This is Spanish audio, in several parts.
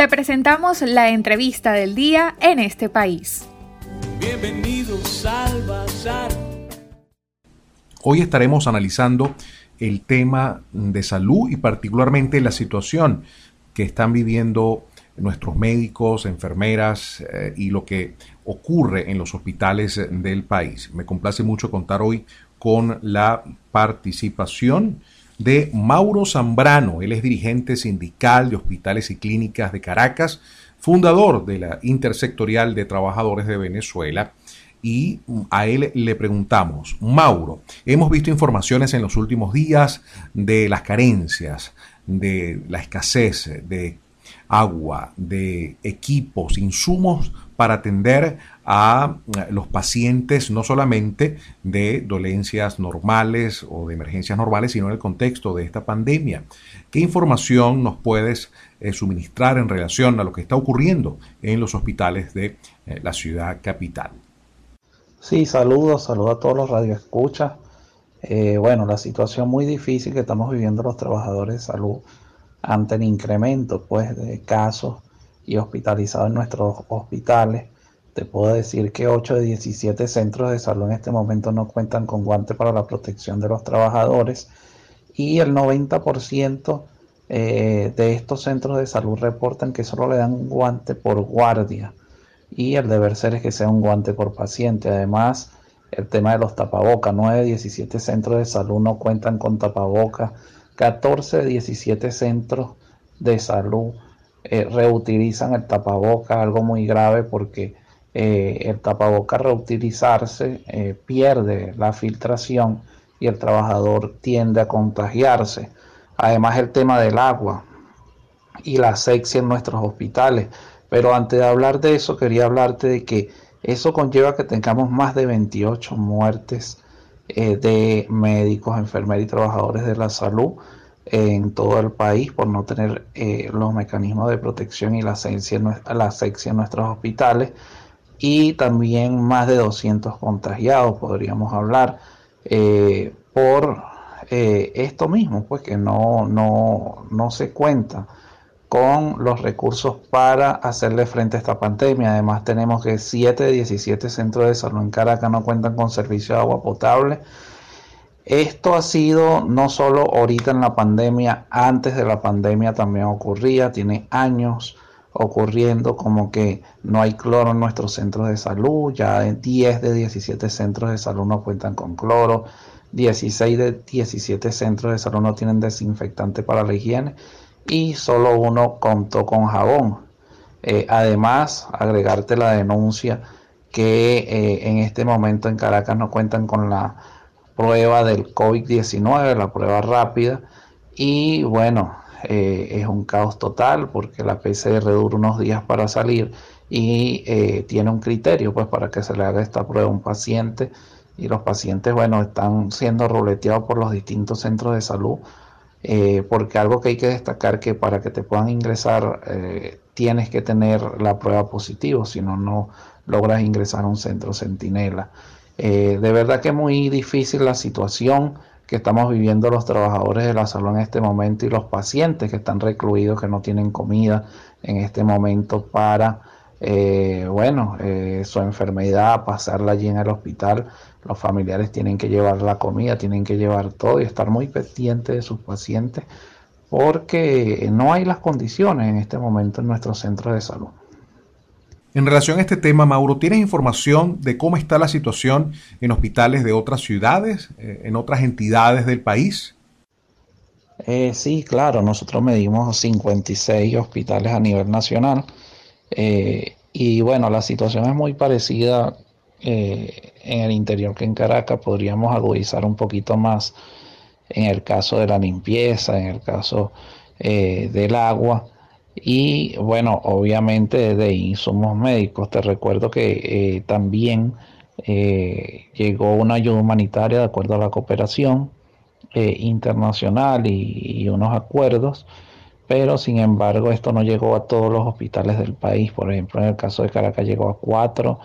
Te presentamos la entrevista del día en este país. Bienvenidos al Bazar. Hoy estaremos analizando el tema de salud y particularmente la situación que están viviendo nuestros médicos, enfermeras eh, y lo que ocurre en los hospitales del país. Me complace mucho contar hoy con la participación de Mauro Zambrano. Él es dirigente sindical de hospitales y clínicas de Caracas, fundador de la Intersectorial de Trabajadores de Venezuela. Y a él le preguntamos, Mauro, hemos visto informaciones en los últimos días de las carencias, de la escasez de agua, de equipos, insumos para atender a los pacientes no solamente de dolencias normales o de emergencias normales, sino en el contexto de esta pandemia. ¿Qué información nos puedes eh, suministrar en relación a lo que está ocurriendo en los hospitales de eh, la ciudad capital? Sí, saludos, saludos a todos los radioescuchas. Eh, bueno, la situación muy difícil que estamos viviendo los trabajadores de salud ante el incremento pues, de casos y hospitalizados en nuestros hospitales. Te puedo decir que 8 de 17 centros de salud en este momento no cuentan con guantes para la protección de los trabajadores y el 90% eh, de estos centros de salud reportan que solo le dan un guante por guardia y el deber ser es que sea un guante por paciente. Además, el tema de los tapabocas, 9 de 17 centros de salud no cuentan con tapabocas 14 de 17 centros de salud eh, reutilizan el tapaboca, algo muy grave porque eh, el tapaboca reutilizarse eh, pierde la filtración y el trabajador tiende a contagiarse. Además el tema del agua y la asexia en nuestros hospitales. Pero antes de hablar de eso, quería hablarte de que eso conlleva que tengamos más de 28 muertes eh, de médicos, enfermeros y trabajadores de la salud en todo el país por no tener eh, los mecanismos de protección y la asepsia, la en nuestros hospitales y también más de 200 contagiados, podríamos hablar, eh, por esto mismo, pues que no, no, no se cuenta con los recursos para hacerle frente a esta pandemia. Además tenemos que 7 de 17 centros de salud en Caracas no cuentan con servicio de agua potable. Esto ha sido no solo ahorita en la pandemia, antes de la pandemia también ocurría, tiene años ocurriendo como que no hay cloro en nuestros centros de salud, ya 10 de 17 centros de salud no cuentan con cloro, 16 de 17 centros de salud no tienen desinfectante para la higiene y solo uno contó con jabón. Eh, además, agregarte la denuncia que eh, en este momento en Caracas no cuentan con la prueba del COVID-19, la prueba rápida, y bueno, eh, es un caos total porque la PCR dura unos días para salir y tiene un criterio pues para que se le haga esta prueba a un paciente y los pacientes bueno están siendo ruleteados por los distintos centros de salud eh, porque algo que hay que destacar que para que te puedan ingresar eh, tienes que tener la prueba positiva, si no, no logras ingresar a un centro centinela. Eh, de verdad que es muy difícil la situación que estamos viviendo los trabajadores de la salud en este momento y los pacientes que están recluidos, que no tienen comida en este momento para, bueno, su enfermedad, pasarla allí en el hospital los familiares tienen que llevar la comida, tienen que llevar todo y estar muy pendientes de sus pacientes porque no hay las condiciones en este momento en nuestros centros de salud. En relación a este tema, Mauro, ¿tienes información de cómo está la situación en hospitales de otras ciudades, eh, en otras entidades del país? Eh, sí, claro, nosotros medimos 56 hospitales a nivel nacional eh, y bueno, la situación es muy parecida eh, en el interior que en Caracas. Podríamos agudizar un poquito más en el caso de la limpieza, en el caso eh, del agua. Y bueno, obviamente de insumos médicos. Te recuerdo que también llegó una ayuda humanitaria de acuerdo a la cooperación internacional y unos acuerdos pero sin embargo esto no llegó a todos los hospitales del país. Por ejemplo, en el caso de Caracas llegó a cuatro,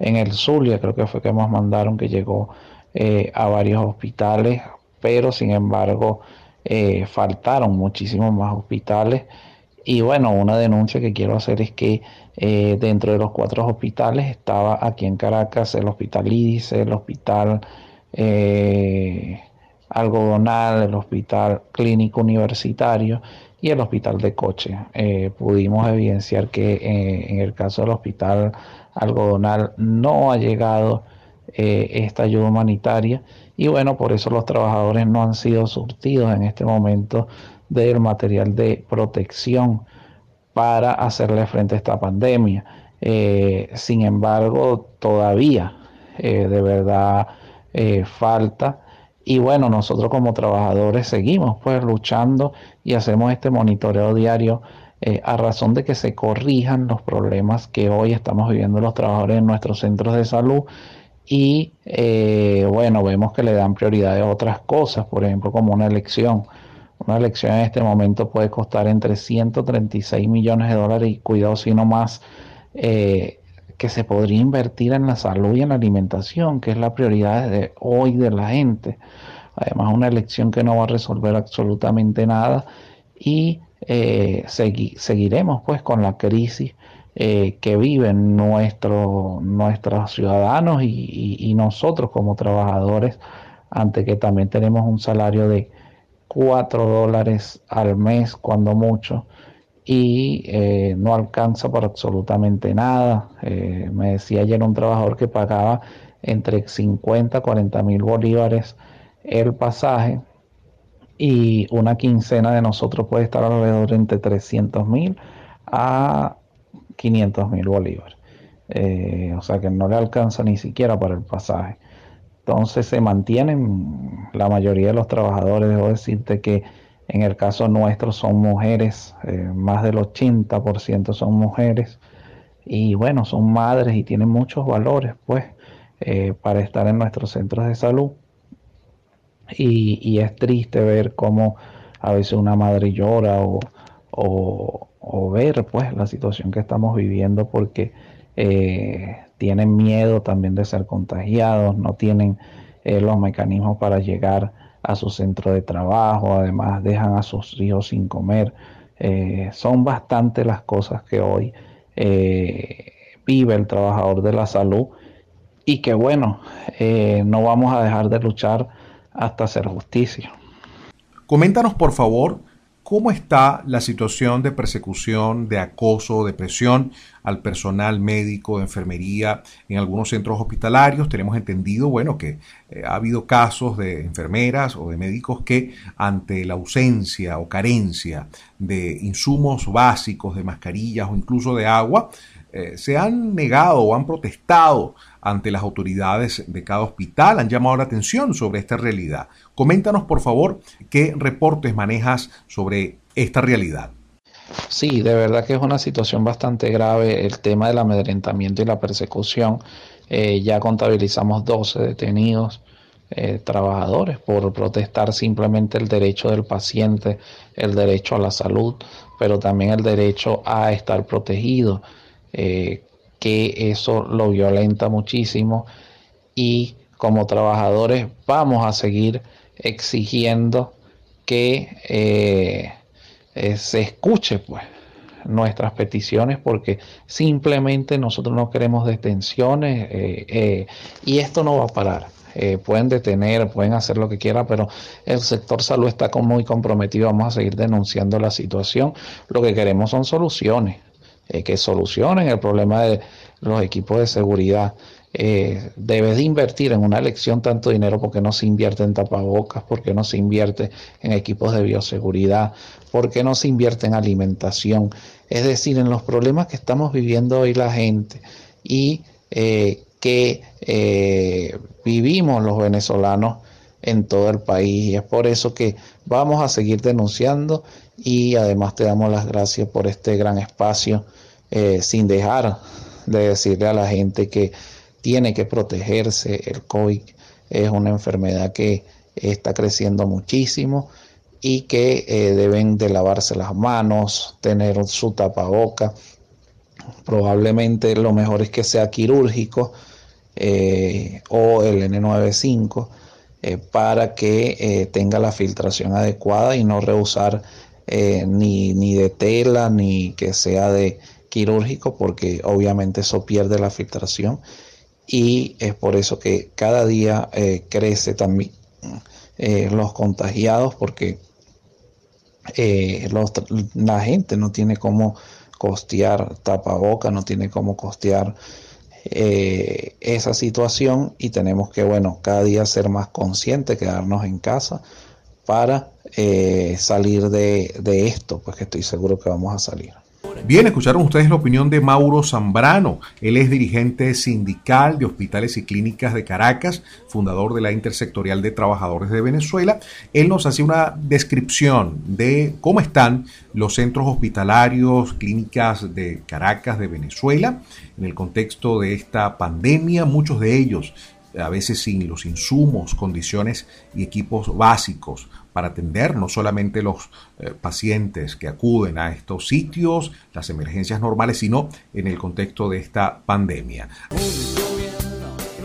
en el Zulia, creo que fue que nos mandaron que llegó eh, a varios hospitales, pero sin embargo eh, faltaron muchísimos más hospitales Y bueno, una denuncia que quiero hacer es que eh, dentro de los cuatro hospitales estaba aquí en Caracas el Hospital Ídice, el Hospital Algodonal, el Hospital Clínico Universitario y el Hospital de Coche. Eh, pudimos evidenciar que en el caso del Hospital Algodonal no ha llegado esta ayuda humanitaria y bueno, por eso los trabajadores no han sido surtidos en este momento del material de protección para hacerle frente a esta pandemia. Eh, sin embargo, todavía eh, de verdad eh, falta. Y bueno, nosotros como trabajadores seguimos pues luchando y hacemos este monitoreo diario a razón de que se corrijan los problemas que hoy estamos viviendo los trabajadores en nuestros centros de salud. Y bueno, vemos que le dan prioridad a otras cosas, por ejemplo, como una elección una elección en este momento puede costar entre 136 millones de dólares y cuidado si no más eh, que se podría invertir en la salud y en la alimentación, que es la prioridad de hoy de la gente. Además, una elección que no va a resolver absolutamente nada y eh, seguiremos pues con la crisis eh, que viven nuestro, nuestros ciudadanos y nosotros como trabajadores, ante que también tenemos un salario de 4 dólares al mes cuando mucho y eh, no alcanza para absolutamente nada. Eh, me decía ayer un trabajador que pagaba entre 50 a 40 mil bolívares el pasaje y una quincena de nosotros puede estar alrededor entre 300 mil a 500 mil bolívares. Eh, o sea que no le alcanza ni siquiera para el pasaje. Entonces se mantienen la mayoría de los trabajadores. Debo decirte que en el caso nuestro son mujeres, eh, más del 80% son mujeres. Y bueno, son madres y tienen muchos valores, pues, eh, para estar en nuestros centros de salud. Y, es triste ver cómo a veces una madre llora o, o, ver, pues, la situación que estamos viviendo porque eh, tienen miedo también de ser contagiados, no tienen los mecanismos para llegar a su centro de trabajo, además dejan a sus hijos sin comer. Eh, son bastante las cosas que hoy eh, vive el trabajador de la salud y que bueno, no vamos a dejar de luchar hasta hacer justicia. Coméntanos por favor ¿Cómo está la situación de persecución, de acoso, de presión al personal médico, de enfermería en algunos centros hospitalarios? Tenemos entendido, bueno, que eh, ha habido casos de enfermeras o de médicos que ante la ausencia o carencia de insumos básicos, de mascarillas o incluso de agua, eh, se han negado o han protestado ante las autoridades de cada hospital, han llamado la atención sobre esta realidad. Coméntanos, por favor, qué reportes manejas sobre esta realidad. Sí, de verdad que es una situación bastante grave el tema del amedrentamiento y la persecución. Eh, ya contabilizamos 12 detenidos. Eh, trabajadores por protestar simplemente el derecho del paciente, el derecho a la salud, pero también el derecho a estar protegido. Eh, que eso lo violenta muchísimo y como trabajadores vamos a seguir exigiendo que eh, eh, se escuche pues nuestras peticiones porque simplemente nosotros no queremos detenciones y esto no va a parar. pueden detener, pueden hacer lo que quieran, pero el sector salud está muy comprometido. Vamos a seguir denunciando la situación. Lo que queremos son soluciones. Eh, que solucionen el problema de los equipos de seguridad. Eh, debes de invertir en una elección tanto dinero porque no se invierte en tapabocas, porque no se invierte en equipos de bioseguridad, porque no se invierte en alimentación. Es decir, en los problemas que estamos viviendo hoy la gente y eh, que vivimos los venezolanos en todo el país. Y es por eso que vamos a seguir denunciando y además te damos las gracias por este gran espacio, eh, sin dejar de decirle a la gente que tiene que protegerse. El COVID es una enfermedad que está creciendo muchísimo y que eh, deben de lavarse las manos, tener su tapaboca. Probablemente lo mejor es que sea quirúrgico eh, o el N95 para que tenga la filtración adecuada y no rehusar eh, ni, ni de tela, ni que sea de quirúrgico, porque obviamente eso pierde la filtración. Y es por eso que cada día eh, crece también eh, los contagiados porque eh, la gente no tiene cómo costear tapaboca, no tiene cómo costear esa situación y tenemos que, bueno, cada día ser más conscientes, quedarnos en casa para salir de, de esto, pues que estoy seguro que vamos a salir. Bien, escucharon ustedes la opinión de Mauro Zambrano. Él es dirigente sindical de hospitales y clínicas de Caracas, fundador de la Intersectorial de Trabajadores de Venezuela. Él nos hace una descripción de cómo están los centros hospitalarios, clínicas de Caracas, de Venezuela, en el contexto de esta pandemia. Muchos de ellos a veces sin los insumos, condiciones y equipos básicos para atender no solamente los eh, pacientes que acuden a estos sitios, las emergencias normales, sino en el contexto de esta pandemia.